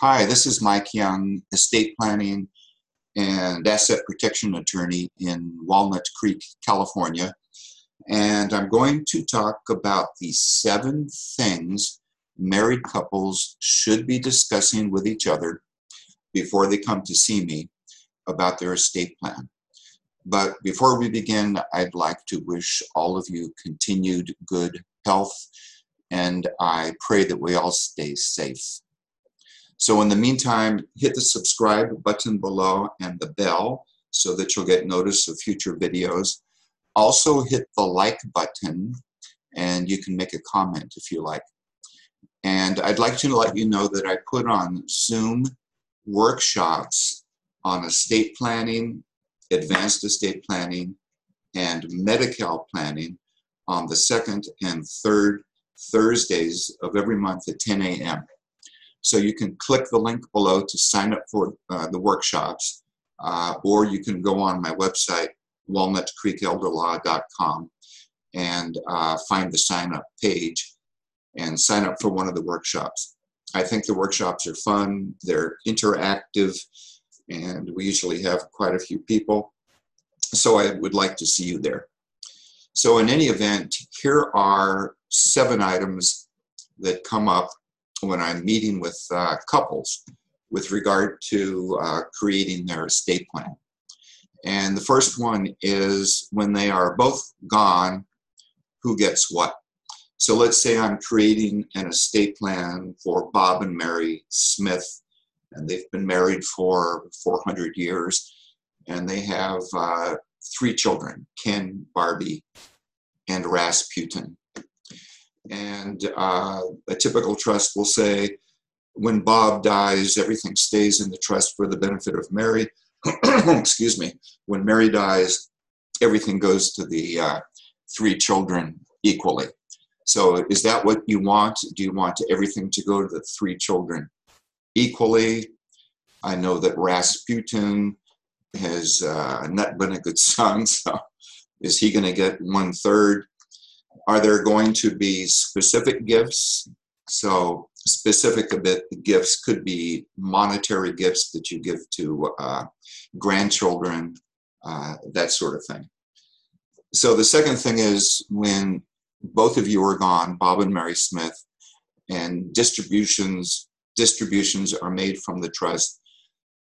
Hi, this is Mike Young, estate planning and asset protection attorney in Walnut Creek, California. And I'm going to talk about the seven things married couples should be discussing with each other before they come to see me about their estate plan. But before we begin, I'd like to wish all of you continued good health, and I pray that we all stay safe. So, in the meantime, hit the subscribe button below and the bell so that you'll get notice of future videos. Also, hit the like button and you can make a comment if you like. And I'd like to let you know that I put on Zoom workshops on estate planning, advanced estate planning, and Medi-Cal planning on the second and third Thursdays of every month at 10 a.m. So you can click the link below to sign up for uh, the workshops, uh, or you can go on my website, walnutcreekelderlaw.com, and uh, find the sign up page and sign up for one of the workshops. I think the workshops are fun, they're interactive, and we usually have quite a few people. So I would like to see you there. So in any event, here are seven items that come up when I'm meeting with uh, couples with regard to uh, creating their estate plan. And the first one is when they are both gone, who gets what? So let's say I'm creating an estate plan for Bob and Mary Smith, and they've been married for 400 years, and they have uh, three children Ken, Barbie, and Rasputin. And uh, a typical trust will say, when Bob dies, everything stays in the trust for the benefit of Mary. Excuse me. When Mary dies, everything goes to the uh, three children equally. So, is that what you want? Do you want everything to go to the three children equally? I know that Rasputin has uh, not been a good son, so is he going to get one third? Are there going to be specific gifts? So, specific gifts could be monetary gifts that you give to uh, grandchildren, uh, that sort of thing. So, the second thing is when both of you are gone, Bob and Mary Smith, and distributions distributions are made from the trust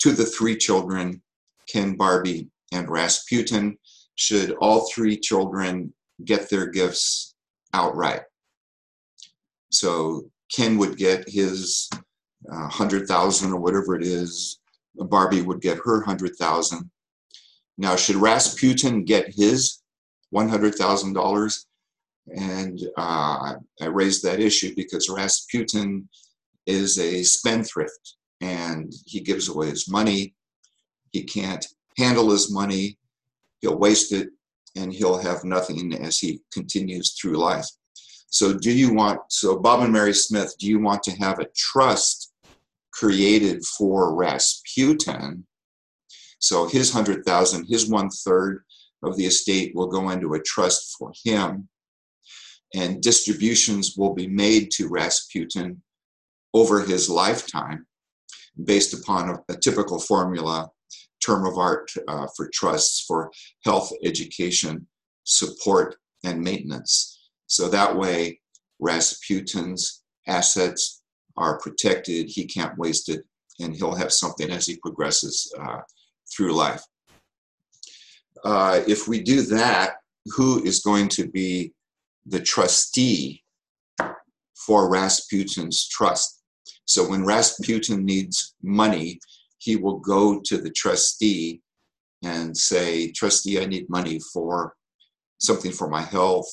to the three children, Ken, Barbie, and Rasputin. Should all three children get their gifts outright. So Ken would get his uh, hundred thousand or whatever it is. Barbie would get her hundred thousand. Now, should Rasputin get his one hundred thousand dollars? And uh, I raised that issue because Rasputin is a spendthrift and he gives away his money. He can't handle his money. He'll waste it and he'll have nothing as he continues through life. So, do you want, so Bob and Mary Smith, do you want to have a trust created for Rasputin? So, his 100,000, his one third of the estate will go into a trust for him, and distributions will be made to Rasputin over his lifetime based upon a, a typical formula term of art uh, for trusts for health, education, support, and maintenance. So that way, Rasputin's assets are protected, he can't waste it, and he'll have something as he progresses uh, through life. Uh, if we do that, who is going to be the trustee for Rasputin's trust? So when Rasputin needs money, he will go to the trustee and say, Trustee, I need money for something for my health,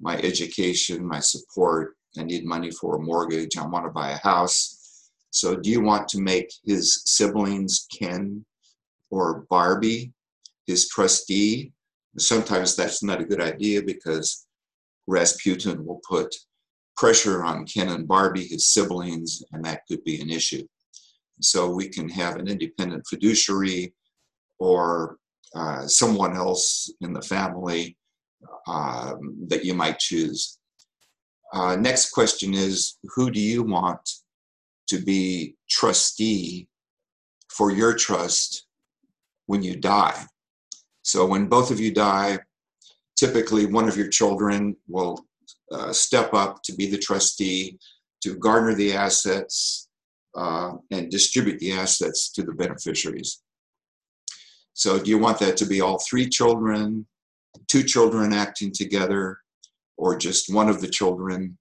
my education, my support. I need money for a mortgage. I want to buy a house. So, do you want to make his siblings, Ken or Barbie, his trustee? Sometimes that's not a good idea because Rasputin will put pressure on Ken and Barbie, his siblings, and that could be an issue. So we can have an independent fiduciary or uh, someone else in the family um, that you might choose. Uh, next question is Who do you want to be trustee for your trust when you die. So when both of you die, typically one of your children will uh, step up to be the trustee to garner the assets uh, and distribute the assets to the beneficiaries. So do you want that to be all three children, two children acting together, or just one of the children?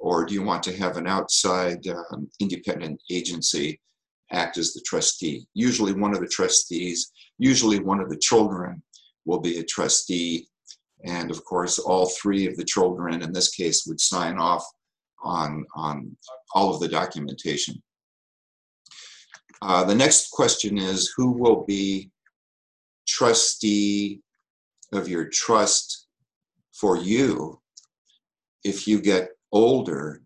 Or do you want to have an outside um, independent agency act as the trustee? Usually one of the trustees, usually one of the children will be a trustee. And of course, all three of the children in this case would sign off on, on all of the documentation. Uh, the next question is who will be trustee of your trust for you if you get older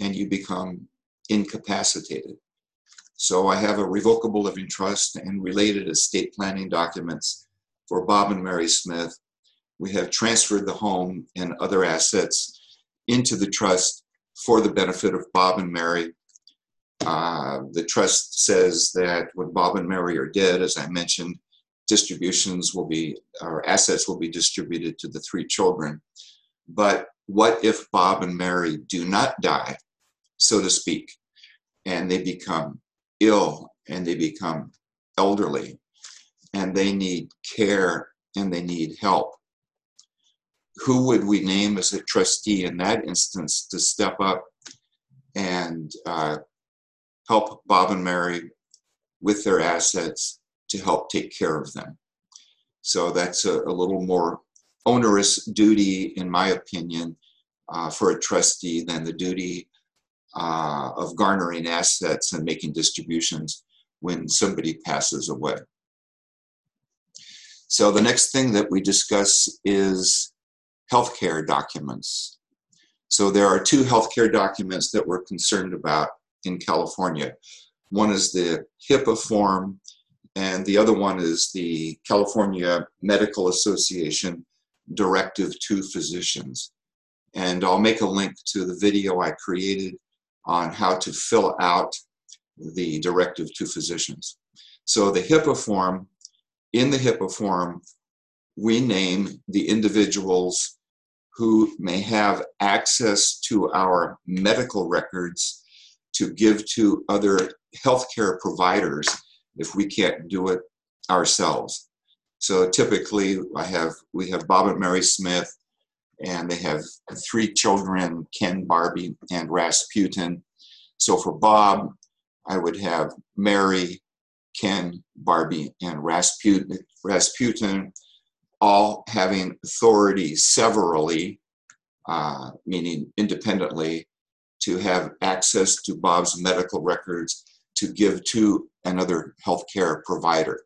and you become incapacitated. So I have a revocable living trust and related estate planning documents for Bob and Mary Smith. We have transferred the home and other assets into the trust for the benefit of Bob and Mary. Uh, the trust says that when Bob and Mary are dead, as I mentioned, distributions will be, or assets will be distributed to the three children. But what if Bob and Mary do not die, so to speak, and they become ill and they become elderly and they need care and they need help? Who would we name as a trustee in that instance to step up and uh, help Bob and Mary with their assets to help take care of them. So that's a, a little more onerous duty, in my opinion, uh, for a trustee than the duty uh, of garnering assets and making distributions when somebody passes away. So the next thing that we discuss is healthcare documents. So there are two healthcare documents that we're concerned about in California. One is the HIPAA form and the other one is the California Medical Association Directive to Physicians. And I'll make a link to the video I created on how to fill out the Directive to Physicians. So the HIPAA form, in the HIPAA form, we name the individuals who may have access to our medical records to give to other healthcare providers if we can't do it ourselves. So typically, I have we have Bob and Mary Smith, and they have three children: Ken, Barbie, and Rasputin. So for Bob, I would have Mary, Ken, Barbie, and Rasputin. Rasputin, all having authority severally, uh, meaning independently, to have access to Bob's medical records to give to another healthcare provider.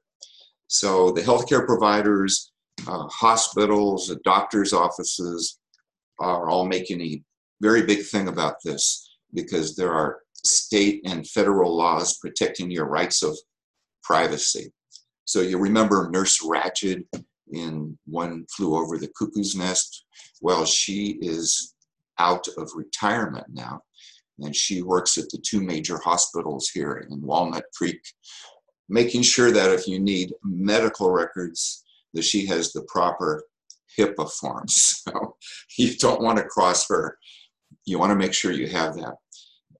So the healthcare providers, uh, hospitals, doctors' offices are all making a very big thing about this because there are state and federal laws protecting your rights of privacy. So you remember Nurse Ratched in One Flew Over the Cuckoo's Nest? Well, she is out of retirement now and she works at the two major hospitals here in Walnut Creek, making sure that if you need medical records, that she has the proper HIPAA forms. So you don't want to cross her. You want to make sure you have that.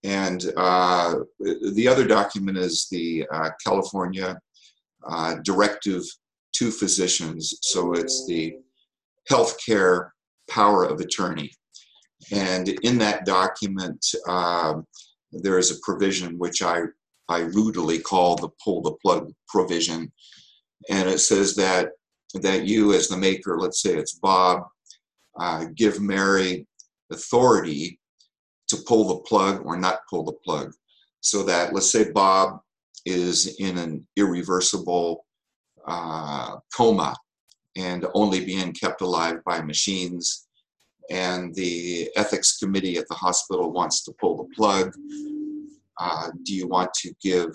And uh, the other document is the uh, California uh, Directive to Physicians. So it's the healthcare power of attorney. And in that document, uh, there is a provision which I, I rudely call the pull the plug provision. And it says that, that you, as the maker, let's say it's Bob, uh, give Mary authority to pull the plug or not pull the plug. So that, let's say Bob is in an irreversible uh, coma and only being kept alive by machines and the ethics committee at the hospital wants to pull the plug. Uh, do you want to give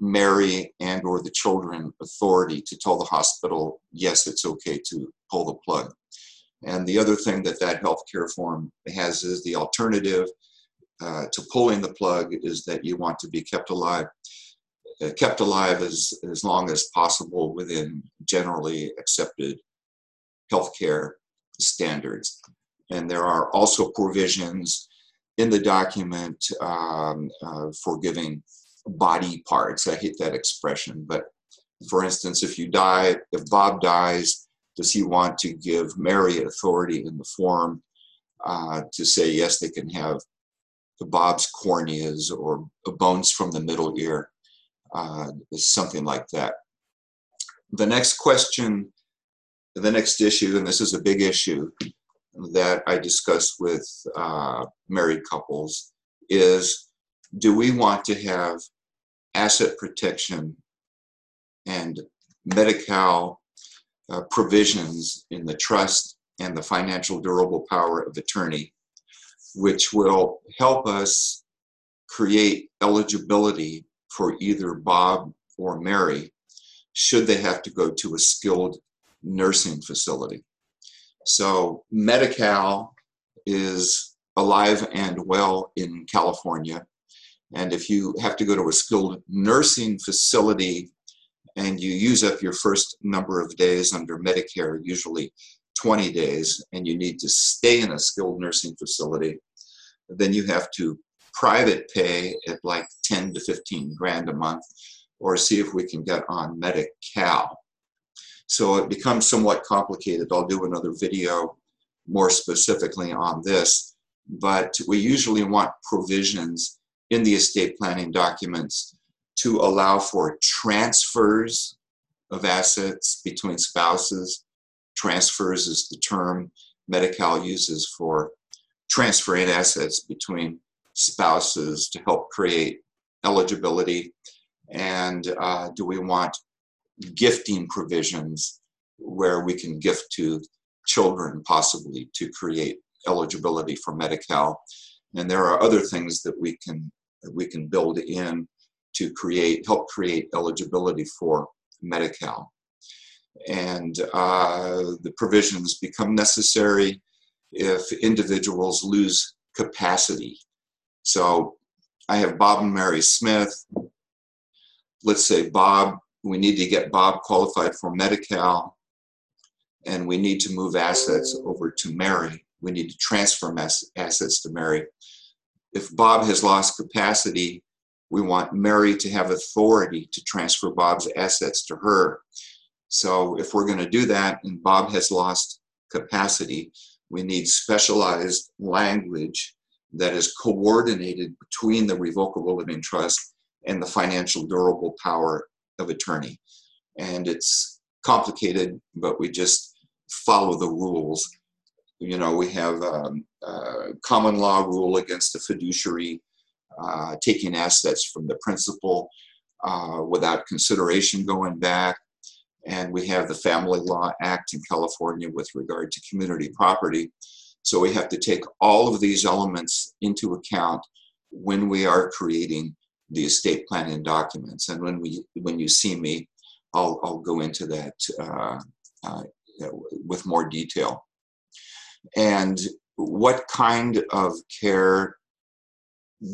Mary and or the children authority to tell the hospital, yes, it's okay to pull the plug? And the other thing that that healthcare form has is the alternative uh, to pulling the plug is that you want to be kept alive. Uh, kept alive as, as long as possible within generally accepted healthcare standards. And there are also provisions in the document um, uh, for giving body parts. I hate that expression, but for instance, if you die, if Bob dies, does he want to give Mary authority in the form uh, to say, yes, they can have Bob's corneas or bones from the middle ear, uh, something like that. The next question, the next issue, and this is a big issue that I discuss with uh, married couples, is do we want to have asset protection and Medi-Cal uh, provisions in the trust and the financial durable power of attorney, which will help us create eligibility for either Bob or Mary should they have to go to a skilled nursing facility. So Medi-Cal is alive and well in California. And if you have to go to a skilled nursing facility and you use up your first number of days under Medicare, usually 20 days, and you need to stay in a skilled nursing facility, then you have to private pay at like 10 to 15 grand a month or see if we can get on Medi-Cal. So it becomes somewhat complicated. I'll do another video more specifically on this, but we usually want provisions in the estate planning documents to allow for transfers of assets between spouses. Transfers is the term Medi-Cal uses for transferring assets between spouses to help create eligibility. And uh, do we want gifting provisions where we can gift to children possibly to create eligibility for Medi-Cal? And there are other things that we can that we can build in to create, help create eligibility for Medi-Cal. And uh, the provisions become necessary if individuals lose capacity. So I have Bob and Mary Smith. Let's say Bob, we need to get Bob qualified for Medi-Cal and we need to move assets over to Mary. We need to transfer assets to Mary. If Bob has lost capacity, we want Mary to have authority to transfer Bob's assets to her. So if we're going to do that and Bob has lost capacity, we need specialized language that is coordinated between the revocable living trust and the financial durable power of attorney. And it's complicated, but we just follow the rules. You know, we have um, common law rule against a fiduciary uh, taking assets from the principal uh, without consideration going back. And we have the Family Law Act in California with regard to community property. So we have to take all of these elements into account when we are creating the estate planning documents. And when we when you see me, I'll, I'll go into that uh, uh, with more detail. And what kind of care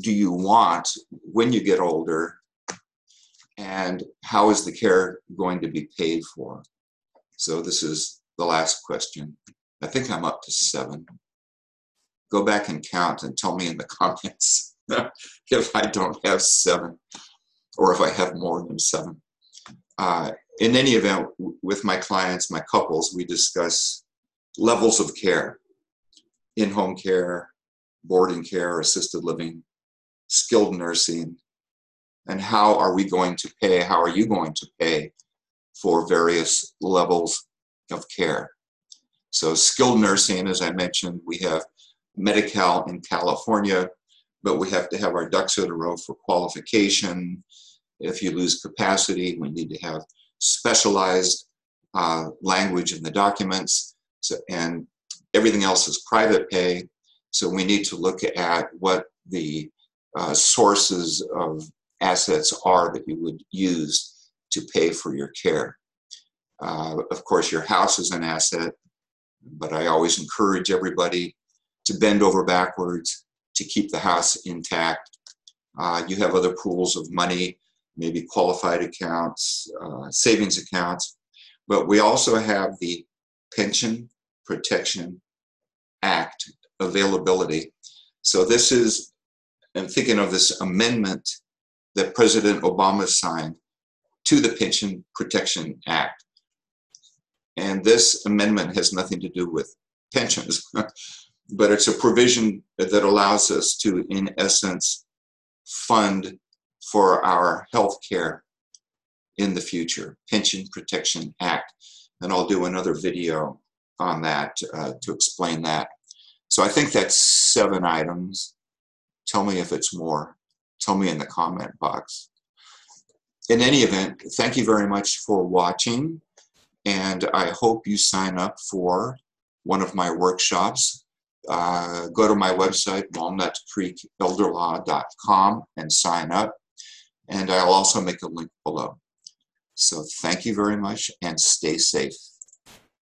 do you want when you get older? And how is the care going to be paid for? So this is the last question. I think i'm up to seven. Go back and count and tell me in the comments if i don't have seven or if i have more than seven. Uh, in any event with my clients my couples we discuss levels of care. In-home care boarding care assisted living skilled nursing, and how are we going to pay, how are you going to pay for various levels of care. So skilled nursing, as I mentioned, we have Medi-Cal in California, but we have to have our ducks in a row for qualification. If you lose capacity, we need to have specialized uh, language in the documents, so, and everything else is private pay. So we need to look at what the uh, sources of assets are that you would use to pay for your care. Uh, of course, your house is an asset, but I always encourage everybody to bend over backwards to keep the house intact. Uh, you have other pools of money, maybe qualified accounts, uh, savings accounts, but we also have the Pension Protection Act availability. So this is, I'm thinking of this amendment that President Obama signed to the Pension Protection Act. And this amendment has nothing to do with pensions, but it's a provision that allows us to, in essence, fund for our health care in the future, Pension Protection Act. And I'll do another video on that uh, to explain that. So I think that's seven items. Tell me if it's more. Tell me in the comment box. In any event, thank you very much for watching. And I hope you sign up for one of my workshops. Uh, go to my website, walnutcreekelderlaw.com and sign up. And I'll also make a link below. So thank you very much and stay safe.